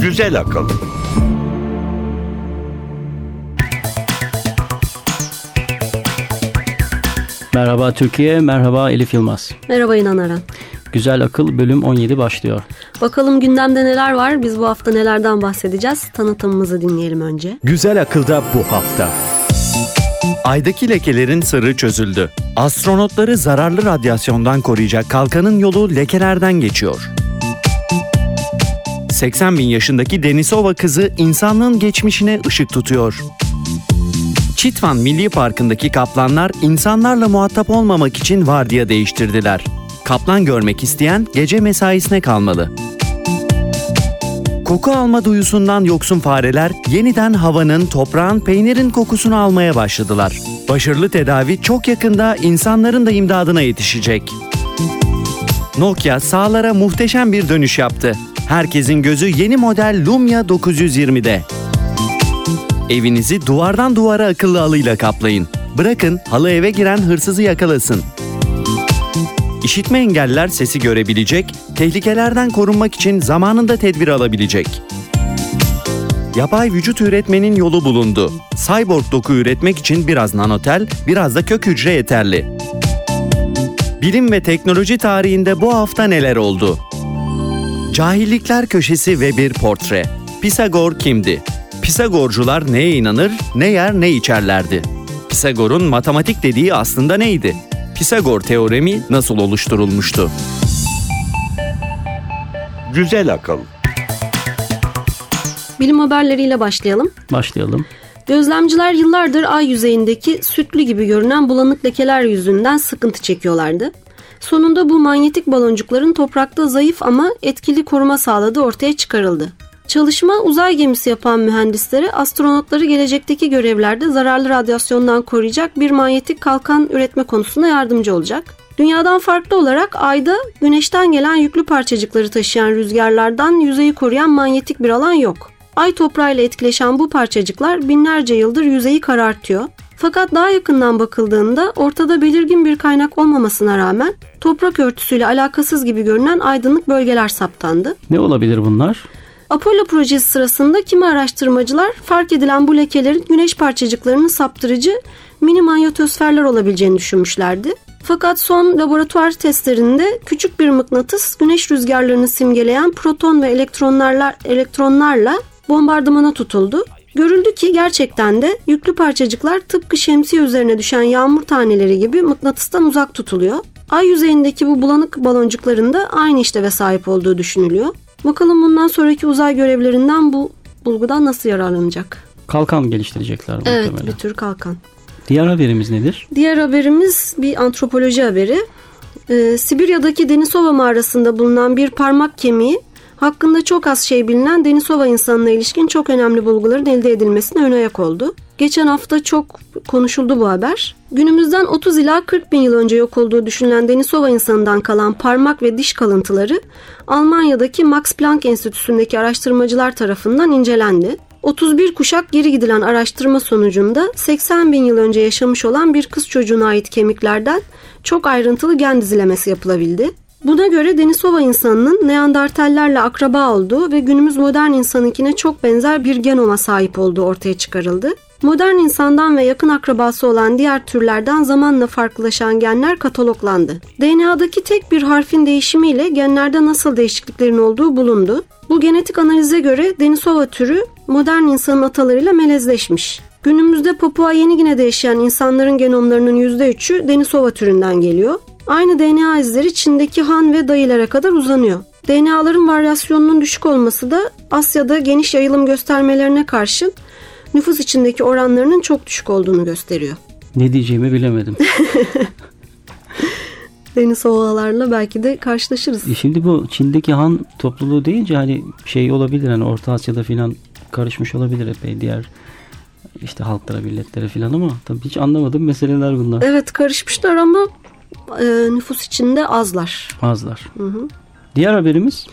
Güzel akıl. Merhaba Türkiye, merhaba Elif Yılmaz. Merhaba İnan Aran. Güzel Akıl bölüm 17 başlıyor. Bakalım gündemde neler var? Biz bu hafta nelerden bahsedeceğiz? Tanıtımımızı dinleyelim önce. Güzel akılda bu hafta. Aydaki lekelerin sırrı çözüldü. Astronotları zararlı radyasyondan koruyacak kalkanın yolu lekelerden geçiyor. 80 bin yaşındaki Denisova kızı insanlığın geçmişine ışık tutuyor. Çitvan Milli Parkı'ndaki kaplanlar insanlarla muhatap olmamak için vardiya değiştirdiler. Kaplan görmek isteyen gece mesaisine kalmalı. Koku alma duyusundan yoksun fareler yeniden havanın, toprağın, peynirin kokusunu almaya başladılar. Başarılı tedavi çok yakında insanların da imdadına yetişecek. Nokia sağlara muhteşem bir dönüş yaptı. Herkesin gözü yeni model Lumia 920'de. Evinizi duvardan duvara akıllı halıyla kaplayın. Bırakın halı eve giren hırsızı yakalasın. İşitme engeller sesi görebilecek, tehlikelerden korunmak için zamanında tedbir alabilecek. Yapay vücut üretmenin yolu bulundu. Cyborg doku üretmek için biraz nanotel, biraz da kök hücre yeterli. Bilim ve teknoloji tarihinde bu hafta neler oldu? Cahillikler köşesi ve bir portre. Pisagor kimdi? Pisagorcular neye inanır, ne yer ne içerlerdi? Pisagor'un matematik dediği aslında neydi? Pisagor teoremi nasıl oluşturulmuştu? Güzel akıl. Bilim haberleriyle başlayalım. Başlayalım. Gözlemciler yıllardır ay yüzeyindeki sütlü gibi görünen bulanık lekeler yüzünden sıkıntı çekiyorlardı. Sonunda bu manyetik baloncukların toprakta zayıf ama etkili koruma sağladığı ortaya çıkarıldı. Çalışma uzay gemisi yapan mühendislere astronotları gelecekteki görevlerde zararlı radyasyondan koruyacak bir manyetik kalkan üretme konusunda yardımcı olacak. Dünyadan farklı olarak ayda güneşten gelen yüklü parçacıkları taşıyan rüzgarlardan yüzeyi koruyan manyetik bir alan yok. Ay toprağıyla etkileşen bu parçacıklar binlerce yıldır yüzeyi karartıyor. Fakat daha yakından bakıldığında ortada belirgin bir kaynak olmamasına rağmen toprak örtüsüyle alakasız gibi görünen aydınlık bölgeler saptandı. Ne olabilir bunlar? Apollo projesi sırasında kimi araştırmacılar fark edilen bu lekelerin güneş parçacıklarını saptırıcı mini manyetosferler olabileceğini düşünmüşlerdi. Fakat son laboratuvar testlerinde küçük bir mıknatıs güneş rüzgarlarını simgeleyen proton ve elektronlarla, elektronlarla bombardımana tutuldu. Görüldü ki gerçekten de yüklü parçacıklar tıpkı şemsiye üzerine düşen yağmur taneleri gibi mıknatıstan uzak tutuluyor. Ay yüzeyindeki bu bulanık baloncukların da aynı işleve sahip olduğu düşünülüyor. Bakalım bundan sonraki uzay görevlerinden bu bulgudan nasıl yararlanacak? Kalkan geliştirecekler Evet muhtemelen. bir tür kalkan. Diğer haberimiz nedir? Diğer haberimiz bir antropoloji haberi. Ee, Sibirya'daki Denisova mağarasında bulunan bir parmak kemiği hakkında çok az şey bilinen Denisova insanına ilişkin çok önemli bulguların elde edilmesine ön ayak oldu. Geçen hafta çok konuşuldu bu haber. Günümüzden 30 ila 40 bin yıl önce yok olduğu düşünülen Denisova insanından kalan parmak ve diş kalıntıları Almanya'daki Max Planck Enstitüsü'ndeki araştırmacılar tarafından incelendi. 31 kuşak geri gidilen araştırma sonucunda 80 bin yıl önce yaşamış olan bir kız çocuğuna ait kemiklerden çok ayrıntılı gen dizilemesi yapılabildi. Buna göre Denisova insanının Neandertallerle akraba olduğu ve günümüz modern insanınkine çok benzer bir genoma sahip olduğu ortaya çıkarıldı. Modern insandan ve yakın akrabası olan diğer türlerden zamanla farklılaşan genler kataloglandı. DNA'daki tek bir harfin değişimiyle genlerde nasıl değişikliklerin olduğu bulundu. Bu genetik analize göre Denisova türü modern insanın atalarıyla melezleşmiş. Günümüzde Papua Yeni Gine'de yaşayan insanların genomlarının %3'ü Denisova türünden geliyor. Aynı DNA izleri Çin'deki Han ve dayılara kadar uzanıyor. DNA'ların varyasyonunun düşük olması da Asya'da geniş yayılım göstermelerine karşın nüfus içindeki oranlarının çok düşük olduğunu gösteriyor. Ne diyeceğimi bilemedim. Denisovalarla belki de karşılaşırız. E şimdi bu Çin'deki Han topluluğu deyince hani şey olabilir hani Orta Asya'da filan karışmış olabilir epey diğer işte halklara, milletlere filan ama tabii hiç anlamadığım meseleler bunlar. Evet karışmışlar ama e, nüfus içinde azlar. Azlar. Diğer haberimiz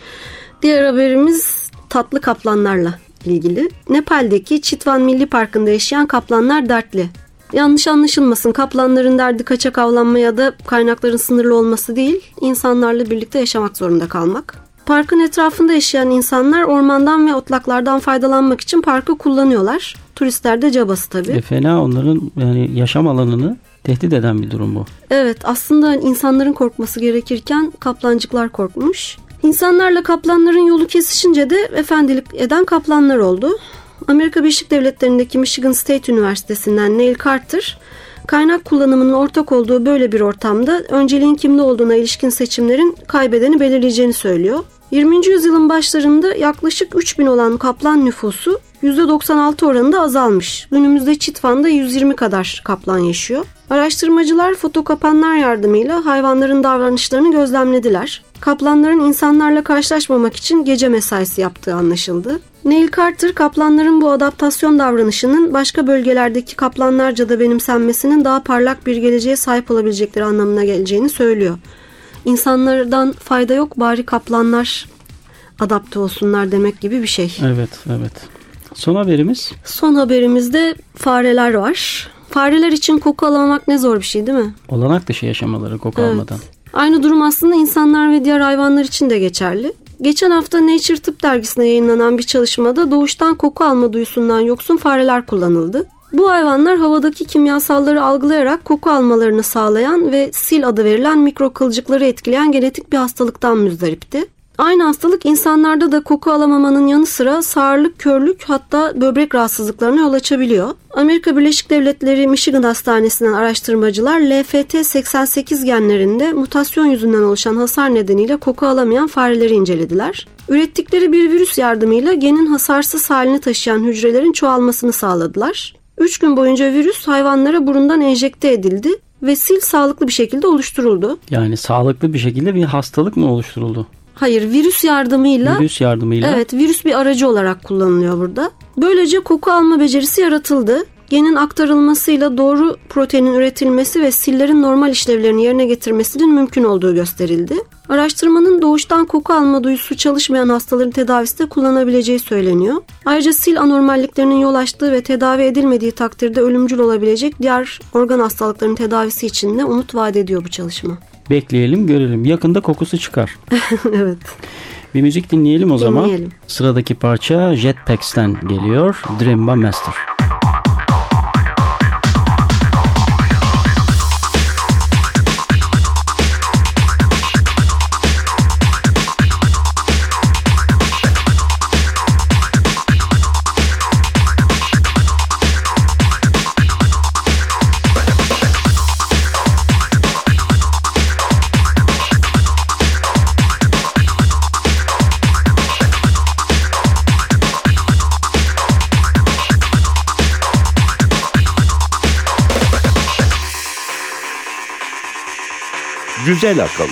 Diğer haberimiz tatlı kaplanlarla ilgili. Nepal'deki Chitwan Milli Parkı'nda yaşayan kaplanlar dertli. Yanlış anlaşılmasın kaplanların derdi kaçak avlanma ya da kaynakların sınırlı olması değil, insanlarla birlikte yaşamak zorunda kalmak. Parkın etrafında yaşayan insanlar ormandan ve otlaklardan faydalanmak için parkı kullanıyorlar. Turistler de cabası tabii. E fena onların yani yaşam alanını tehdit eden bir durum bu. Evet aslında insanların korkması gerekirken kaplancıklar korkmuş. İnsanlarla kaplanların yolu kesişince de efendilik eden kaplanlar oldu. Amerika Birleşik Devletleri'ndeki Michigan State Üniversitesi'nden Neil Carter, kaynak kullanımının ortak olduğu böyle bir ortamda önceliğin kimde olduğuna ilişkin seçimlerin kaybedeni belirleyeceğini söylüyor. 20. yüzyılın başlarında yaklaşık 3000 olan kaplan nüfusu %96 oranında azalmış. Günümüzde Çitvan'da 120 kadar kaplan yaşıyor. Araştırmacılar fotokapanlar yardımıyla hayvanların davranışlarını gözlemlediler. Kaplanların insanlarla karşılaşmamak için gece mesaisi yaptığı anlaşıldı. Neil Carter, kaplanların bu adaptasyon davranışının başka bölgelerdeki kaplanlarca da benimsenmesinin daha parlak bir geleceğe sahip olabilecekleri anlamına geleceğini söylüyor. İnsanlardan fayda yok bari kaplanlar adapte olsunlar demek gibi bir şey. Evet, evet. Son haberimiz Son haberimizde fareler var. Fareler için koku alamamak ne zor bir şey değil mi? olanak dışı yaşamaları koku Evet. almadan. Aynı durum aslında insanlar ve diğer hayvanlar için de geçerli. Geçen hafta Nature Tıp dergisine yayınlanan bir çalışmada doğuştan koku alma duyusundan yoksun fareler kullanıldı. Bu hayvanlar havadaki kimyasalları algılayarak koku almalarını sağlayan ve sil adı verilen mikro kılcıkları etkileyen genetik bir hastalıktan müzdaripti. Aynı hastalık insanlarda da koku alamamanın yanı sıra sağırlık, körlük hatta böbrek rahatsızlıklarına yol açabiliyor. Amerika Birleşik Devletleri Michigan Hastanesi'nden araştırmacılar LFT88 genlerinde mutasyon yüzünden oluşan hasar nedeniyle koku alamayan fareleri incelediler. Ürettikleri bir virüs yardımıyla genin hasarsız halini taşıyan hücrelerin çoğalmasını sağladılar. 3 gün boyunca virüs hayvanlara burundan enjekte edildi ve sil sağlıklı bir şekilde oluşturuldu. Yani sağlıklı bir şekilde bir hastalık mı oluşturuldu? Hayır, virüs yardımıyla Virüs yardımıyla. Evet, virüs bir aracı olarak kullanılıyor burada. Böylece koku alma becerisi yaratıldı. Genin aktarılmasıyla doğru proteinin üretilmesi ve sillerin normal işlevlerini yerine getirmesinin mümkün olduğu gösterildi. Araştırmanın doğuştan koku alma duyusu çalışmayan hastaların tedavisinde kullanabileceği söyleniyor. Ayrıca sil anormalliklerinin yol açtığı ve tedavi edilmediği takdirde ölümcül olabilecek diğer organ hastalıklarının tedavisi için de umut vaat ediyor bu çalışma. Bekleyelim, görelim. Yakında kokusu çıkar. evet. Bir müzik dinleyelim o zaman. Dinleyelim. Sıradaki parça Jetpacks'ten geliyor. Dreamba Master. Güzel akıl.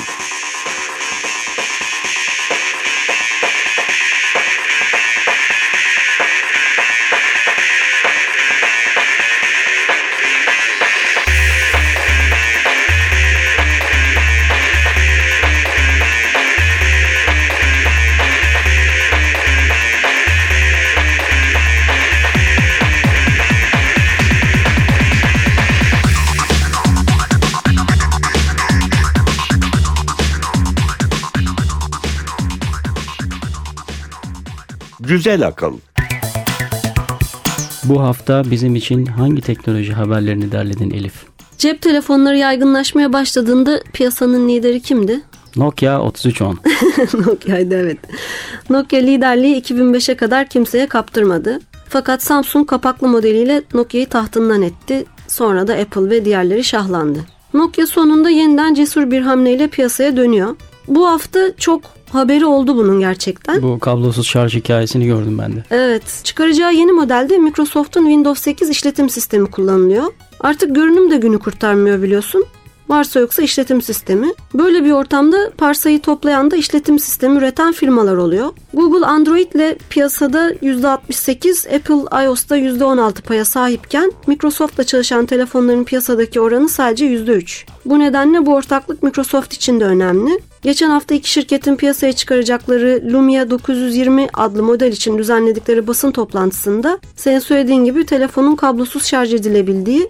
Güzel akıl. Bu hafta bizim için hangi teknoloji haberlerini derledin Elif? Cep telefonları yaygınlaşmaya başladığında piyasanın lideri kimdi? Nokia 3310. Nokia'ydı evet. Nokia liderliği 2005'e kadar kimseye kaptırmadı. Fakat Samsung kapaklı modeliyle Nokia'yı tahtından etti. Sonra da Apple ve diğerleri şahlandı. Nokia sonunda yeniden cesur bir hamleyle piyasaya dönüyor. Bu hafta çok haberi oldu bunun gerçekten. Bu kablosuz şarj hikayesini gördüm ben de. Evet, çıkaracağı yeni modelde Microsoft'un Windows 8 işletim sistemi kullanılıyor. Artık görünüm de günü kurtarmıyor biliyorsun. Varsa yoksa işletim sistemi. Böyle bir ortamda parsayı toplayan da işletim sistemi üreten firmalar oluyor. Google Android ile piyasada %68, Apple iOS'ta %16 paya sahipken Microsoft'la çalışan telefonların piyasadaki oranı sadece %3. Bu nedenle bu ortaklık Microsoft için de önemli. Geçen hafta iki şirketin piyasaya çıkaracakları Lumia 920 adlı model için düzenledikleri basın toplantısında senin söylediğin gibi telefonun kablosuz şarj edilebildiği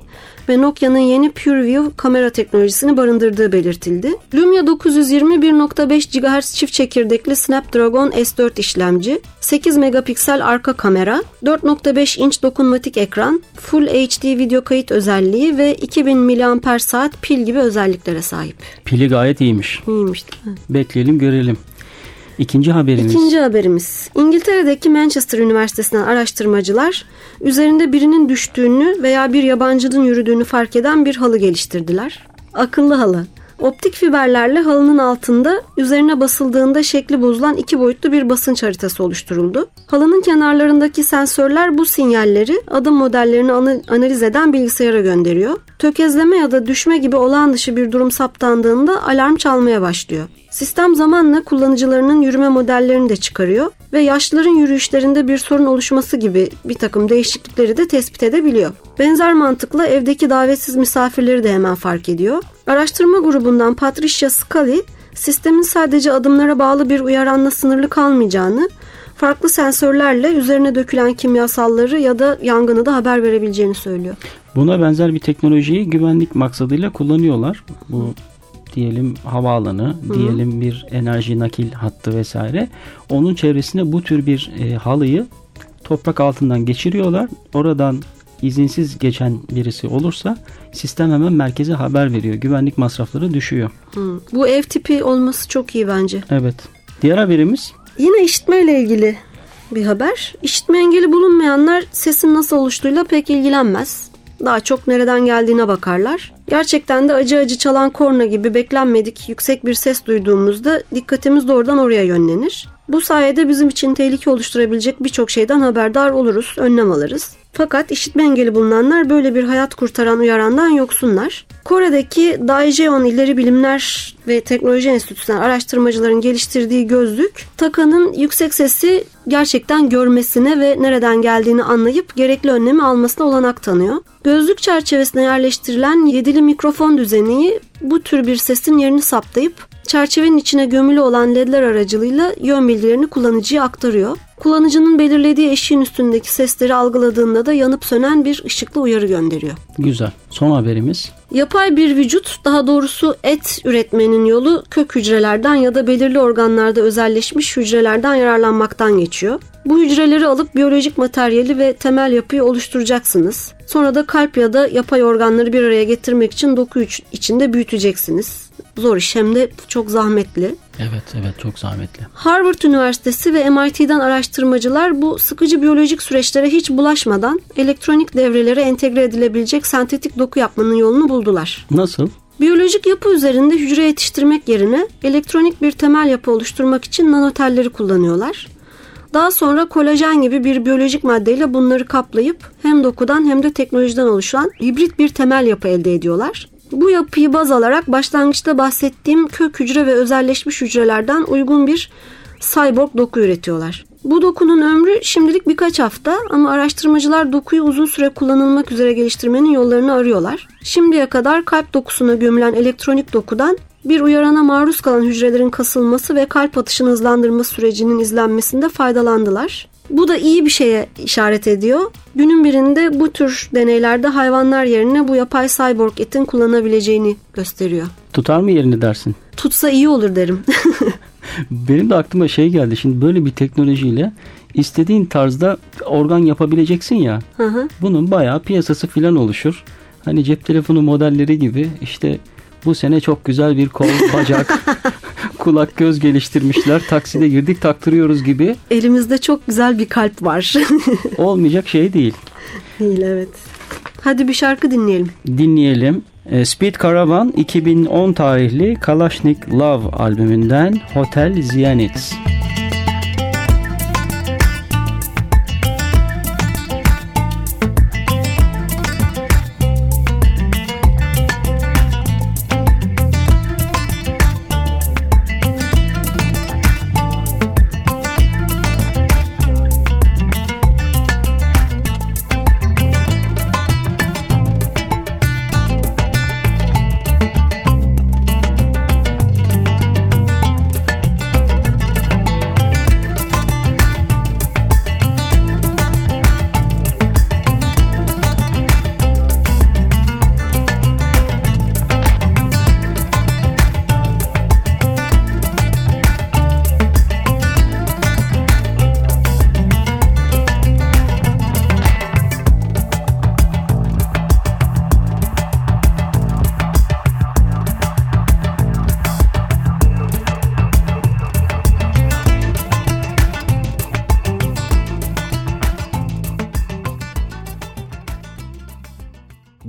ve Nokia'nın yeni PureView kamera teknolojisini barındırdığı belirtildi. Lumia 920 1.5 GHz çift çekirdekli Snapdragon S4 işlemci, 8 megapiksel arka kamera, 4.5 inç dokunmatik ekran, Full HD video kayıt özelliği ve 2000 mAh pil gibi özelliklere sahip. Pili gayet iyiymiş. İyiymiş Bekleyelim görelim. İkinci haberimiz. İkinci haberimiz. İngiltere'deki Manchester Üniversitesi'nden araştırmacılar üzerinde birinin düştüğünü veya bir yabancının yürüdüğünü fark eden bir halı geliştirdiler. Akıllı halı. Optik fiberlerle halının altında üzerine basıldığında şekli bozulan iki boyutlu bir basınç haritası oluşturuldu. Halının kenarlarındaki sensörler bu sinyalleri adım modellerini analiz eden bilgisayara gönderiyor. Tökezleme ya da düşme gibi olağan dışı bir durum saptandığında alarm çalmaya başlıyor. Sistem zamanla kullanıcılarının yürüme modellerini de çıkarıyor ve yaşlıların yürüyüşlerinde bir sorun oluşması gibi bir takım değişiklikleri de tespit edebiliyor. Benzer mantıkla evdeki davetsiz misafirleri de hemen fark ediyor. Araştırma grubundan Patricia Scully, sistemin sadece adımlara bağlı bir uyaranla sınırlı kalmayacağını, farklı sensörlerle üzerine dökülen kimyasalları ya da yangını da haber verebileceğini söylüyor. Buna benzer bir teknolojiyi güvenlik maksadıyla kullanıyorlar. Bu diyelim havaalanı, Hı. diyelim bir enerji nakil hattı vesaire. Onun çevresine bu tür bir e, halıyı toprak altından geçiriyorlar. Oradan izinsiz geçen birisi olursa sistem hemen merkeze haber veriyor. Güvenlik masrafları düşüyor. Hı. Bu ev tipi olması çok iyi bence. Evet. Diğer haberimiz? Yine işitmeyle ilgili bir haber. İşitme engeli bulunmayanlar sesin nasıl oluştuğuyla pek ilgilenmez. Daha çok nereden geldiğine bakarlar. Gerçekten de acı acı çalan korna gibi beklenmedik yüksek bir ses duyduğumuzda dikkatimiz doğrudan oraya yönlenir. Bu sayede bizim için tehlike oluşturabilecek birçok şeyden haberdar oluruz, önlem alırız. Fakat işitme engeli bulunanlar böyle bir hayat kurtaran uyarandan yoksunlar. Kore'deki Daejeon İleri Bilimler ve Teknoloji Enstitüsü'nden araştırmacıların geliştirdiği gözlük takanın yüksek sesi gerçekten görmesine ve nereden geldiğini anlayıp gerekli önlemi almasına olanak tanıyor. Gözlük çerçevesine yerleştirilen yedili mikrofon düzeni bu tür bir sesin yerini saptayıp çerçevenin içine gömülü olan ledler aracılığıyla yön bilgilerini kullanıcıya aktarıyor. Kullanıcının belirlediği eşiğin üstündeki sesleri algıladığında da yanıp sönen bir ışıklı uyarı gönderiyor. Güzel. Son haberimiz. Yapay bir vücut, daha doğrusu et üretmenin yolu kök hücrelerden ya da belirli organlarda özelleşmiş hücrelerden yararlanmaktan geçiyor. Bu hücreleri alıp biyolojik materyali ve temel yapıyı oluşturacaksınız. Sonra da kalp ya da yapay organları bir araya getirmek için doku içinde büyüteceksiniz. Zor iş hem de çok zahmetli. Evet evet çok zahmetli. Harvard Üniversitesi ve MIT'den araştırmacılar bu sıkıcı biyolojik süreçlere hiç bulaşmadan elektronik devrelere entegre edilebilecek sentetik doku yapmanın yolunu buldular. Nasıl? Biyolojik yapı üzerinde hücre yetiştirmek yerine elektronik bir temel yapı oluşturmak için nanotelleri kullanıyorlar. Daha sonra kolajen gibi bir biyolojik maddeyle bunları kaplayıp hem dokudan hem de teknolojiden oluşan hibrit bir temel yapı elde ediyorlar. Bu yapıyı baz alarak başlangıçta bahsettiğim kök hücre ve özelleşmiş hücrelerden uygun bir cyborg doku üretiyorlar. Bu dokunun ömrü şimdilik birkaç hafta ama araştırmacılar dokuyu uzun süre kullanılmak üzere geliştirmenin yollarını arıyorlar. Şimdiye kadar kalp dokusuna gömülen elektronik dokudan bir uyarana maruz kalan hücrelerin kasılması ve kalp atışını hızlandırma sürecinin izlenmesinde faydalandılar. Bu da iyi bir şeye işaret ediyor. Günün birinde bu tür deneylerde hayvanlar yerine bu yapay cyborg etin kullanabileceğini gösteriyor. Tutar mı yerini dersin? Tutsa iyi olur derim. Benim de aklıma şey geldi. Şimdi böyle bir teknolojiyle istediğin tarzda organ yapabileceksin ya. Hı hı. Bunun bayağı piyasası filan oluşur. Hani cep telefonu modelleri gibi işte bu sene çok güzel bir kol, bacak, kulak, göz geliştirmişler. Takside girdik taktırıyoruz gibi. Elimizde çok güzel bir kalp var. Olmayacak şey değil. Değil evet. Hadi bir şarkı dinleyelim. Dinleyelim. E, Speed Caravan 2010 tarihli Kalashnik Love albümünden Hotel Ziyanets.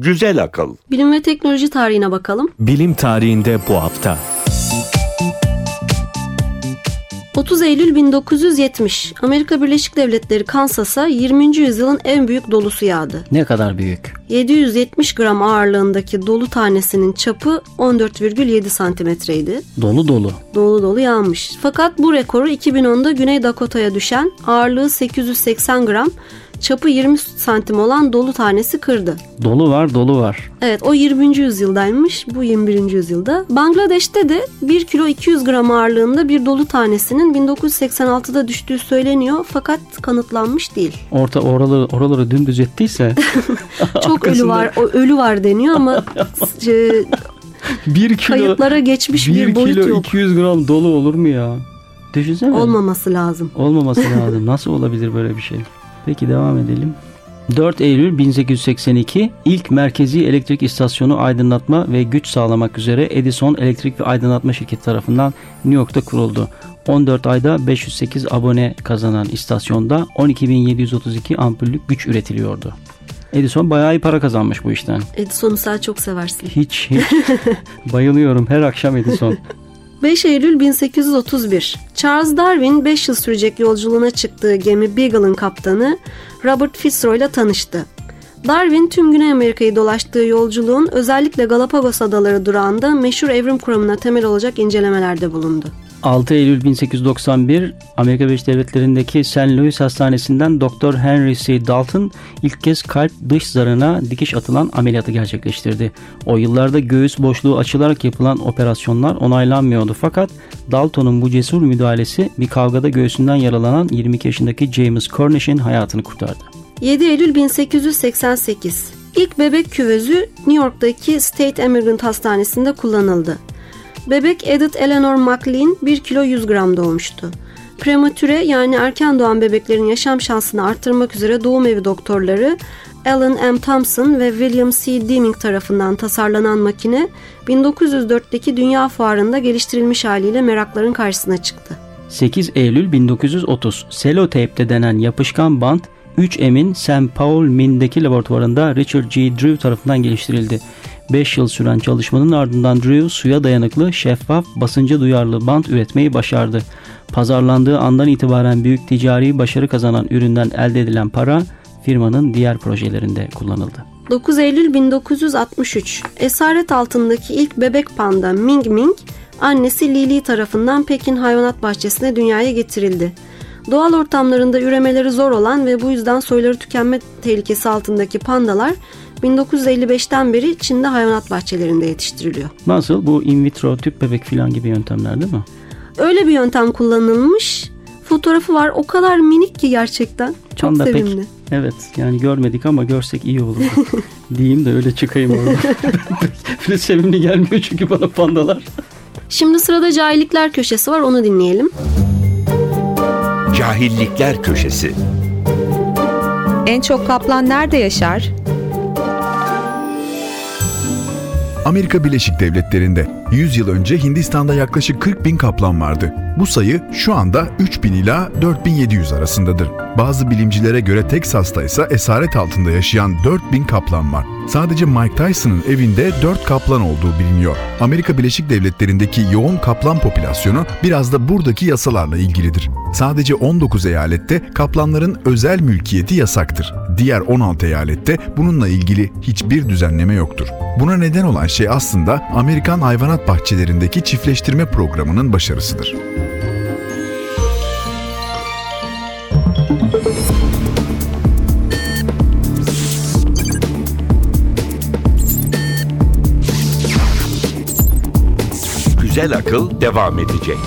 Güzel akıl. Bilim ve teknoloji tarihine bakalım. Bilim tarihinde bu hafta. 30 Eylül 1970 Amerika Birleşik Devletleri Kansas'a 20. yüzyılın en büyük dolusu yağdı. Ne kadar büyük. 770 gram ağırlığındaki dolu tanesinin çapı 14,7 santimetreydi. Dolu dolu. Dolu dolu yağmış. Fakat bu rekoru 2010'da Güney Dakota'ya düşen ağırlığı 880 gram, çapı 20 santim olan dolu tanesi kırdı. Dolu var dolu var. Evet o 20. yüzyıldaymış bu 21. yüzyılda. Bangladeş'te de 1 kilo 200 gram ağırlığında bir dolu tanesinin 1986'da düştüğü söyleniyor fakat kanıtlanmış değil. Orta oraları oraları dümdüz ettiyse Çok ölü var o ölü var deniyor ama e, bir kilo kayıtlara geçmiş bir, bir boyut kilo yok. 200 gram dolu olur mu ya? Düşünsene. Olmaması lazım. Olmaması lazım. Nasıl olabilir böyle bir şey? Peki devam edelim. 4 Eylül 1882 ilk merkezi elektrik istasyonu aydınlatma ve güç sağlamak üzere Edison Elektrik ve Aydınlatma Şirketi tarafından New York'ta kuruldu. 14 ayda 508 abone kazanan istasyonda 12.732 ampullük güç üretiliyordu. Edison bayağı iyi para kazanmış bu işten. Edison'u sen çok seversin. Hiç hiç bayılıyorum her akşam Edison. 5 Eylül 1831 Charles Darwin 5 yıl sürecek yolculuğuna çıktığı gemi Beagle'ın kaptanı Robert Fitzroy ile tanıştı. Darwin tüm Güney Amerika'yı dolaştığı yolculuğun özellikle Galapagos adaları durağında meşhur evrim kuramına temel olacak incelemelerde bulundu. 6 Eylül 1891 Amerika Birleşik Devletleri'ndeki St. Louis Hastanesi'nden Dr. Henry C. Dalton ilk kez kalp dış zarına dikiş atılan ameliyatı gerçekleştirdi. O yıllarda göğüs boşluğu açılarak yapılan operasyonlar onaylanmıyordu fakat Dalton'un bu cesur müdahalesi bir kavgada göğsünden yaralanan 22 yaşındaki James Cornish'in hayatını kurtardı. 7 Eylül 1888 İlk bebek küvezü New York'taki State Emigrant Hastanesi'nde kullanıldı. Bebek Edith Eleanor McLean 1 kilo 100 gram doğmuştu. Prematüre yani erken doğan bebeklerin yaşam şansını arttırmak üzere doğum evi doktorları Alan M. Thompson ve William C. Deming tarafından tasarlanan makine 1904'teki Dünya Fuarı'nda geliştirilmiş haliyle merakların karşısına çıktı. 8 Eylül 1930 seloteypte denen yapışkan bant 3M'in St. Paul Min'deki laboratuvarında Richard G. Drew tarafından geliştirildi. 5 yıl süren çalışmanın ardından Drew suya dayanıklı, şeffaf, basınca duyarlı bant üretmeyi başardı. Pazarlandığı andan itibaren büyük ticari başarı kazanan üründen elde edilen para firmanın diğer projelerinde kullanıldı. 9 Eylül 1963 esaret altındaki ilk bebek panda Ming Ming annesi Lili tarafından Pekin Hayvanat Bahçesi'ne dünyaya getirildi. Doğal ortamlarında üremeleri zor olan ve bu yüzden soyları tükenme tehlikesi altındaki pandalar 1955'ten beri Çin'de hayvanat bahçelerinde yetiştiriliyor. Nasıl? Bu in vitro tüp bebek filan gibi yöntemler değil mi? Öyle bir yöntem kullanılmış. Fotoğrafı var o kadar minik ki gerçekten. Çok pek- sevimli. Evet yani görmedik ama görsek iyi olurdu. Diyeyim de öyle çıkayım oradan. Öyle sevimli gelmiyor çünkü bana pandalar. Şimdi sırada cahillikler köşesi var onu dinleyelim. Cahillikler köşesi. En çok kaplan nerede yaşar? Amerika Birleşik Devletleri'nde 100 yıl önce Hindistan'da yaklaşık 40 bin kaplan vardı. Bu sayı şu anda 3000 ila 4700 arasındadır. Bazı bilimcilere göre Teksas'ta ise esaret altında yaşayan 4000 kaplan var. Sadece Mike Tyson'ın evinde 4 kaplan olduğu biliniyor. Amerika Birleşik Devletleri'ndeki yoğun kaplan popülasyonu biraz da buradaki yasalarla ilgilidir. Sadece 19 eyalette kaplanların özel mülkiyeti yasaktır. Diğer 16 eyalette bununla ilgili hiçbir düzenleme yoktur. Buna neden olan şey aslında Amerikan hayvanat bahçelerindeki çiftleştirme programının başarısıdır. Güzel akıl devam edecek.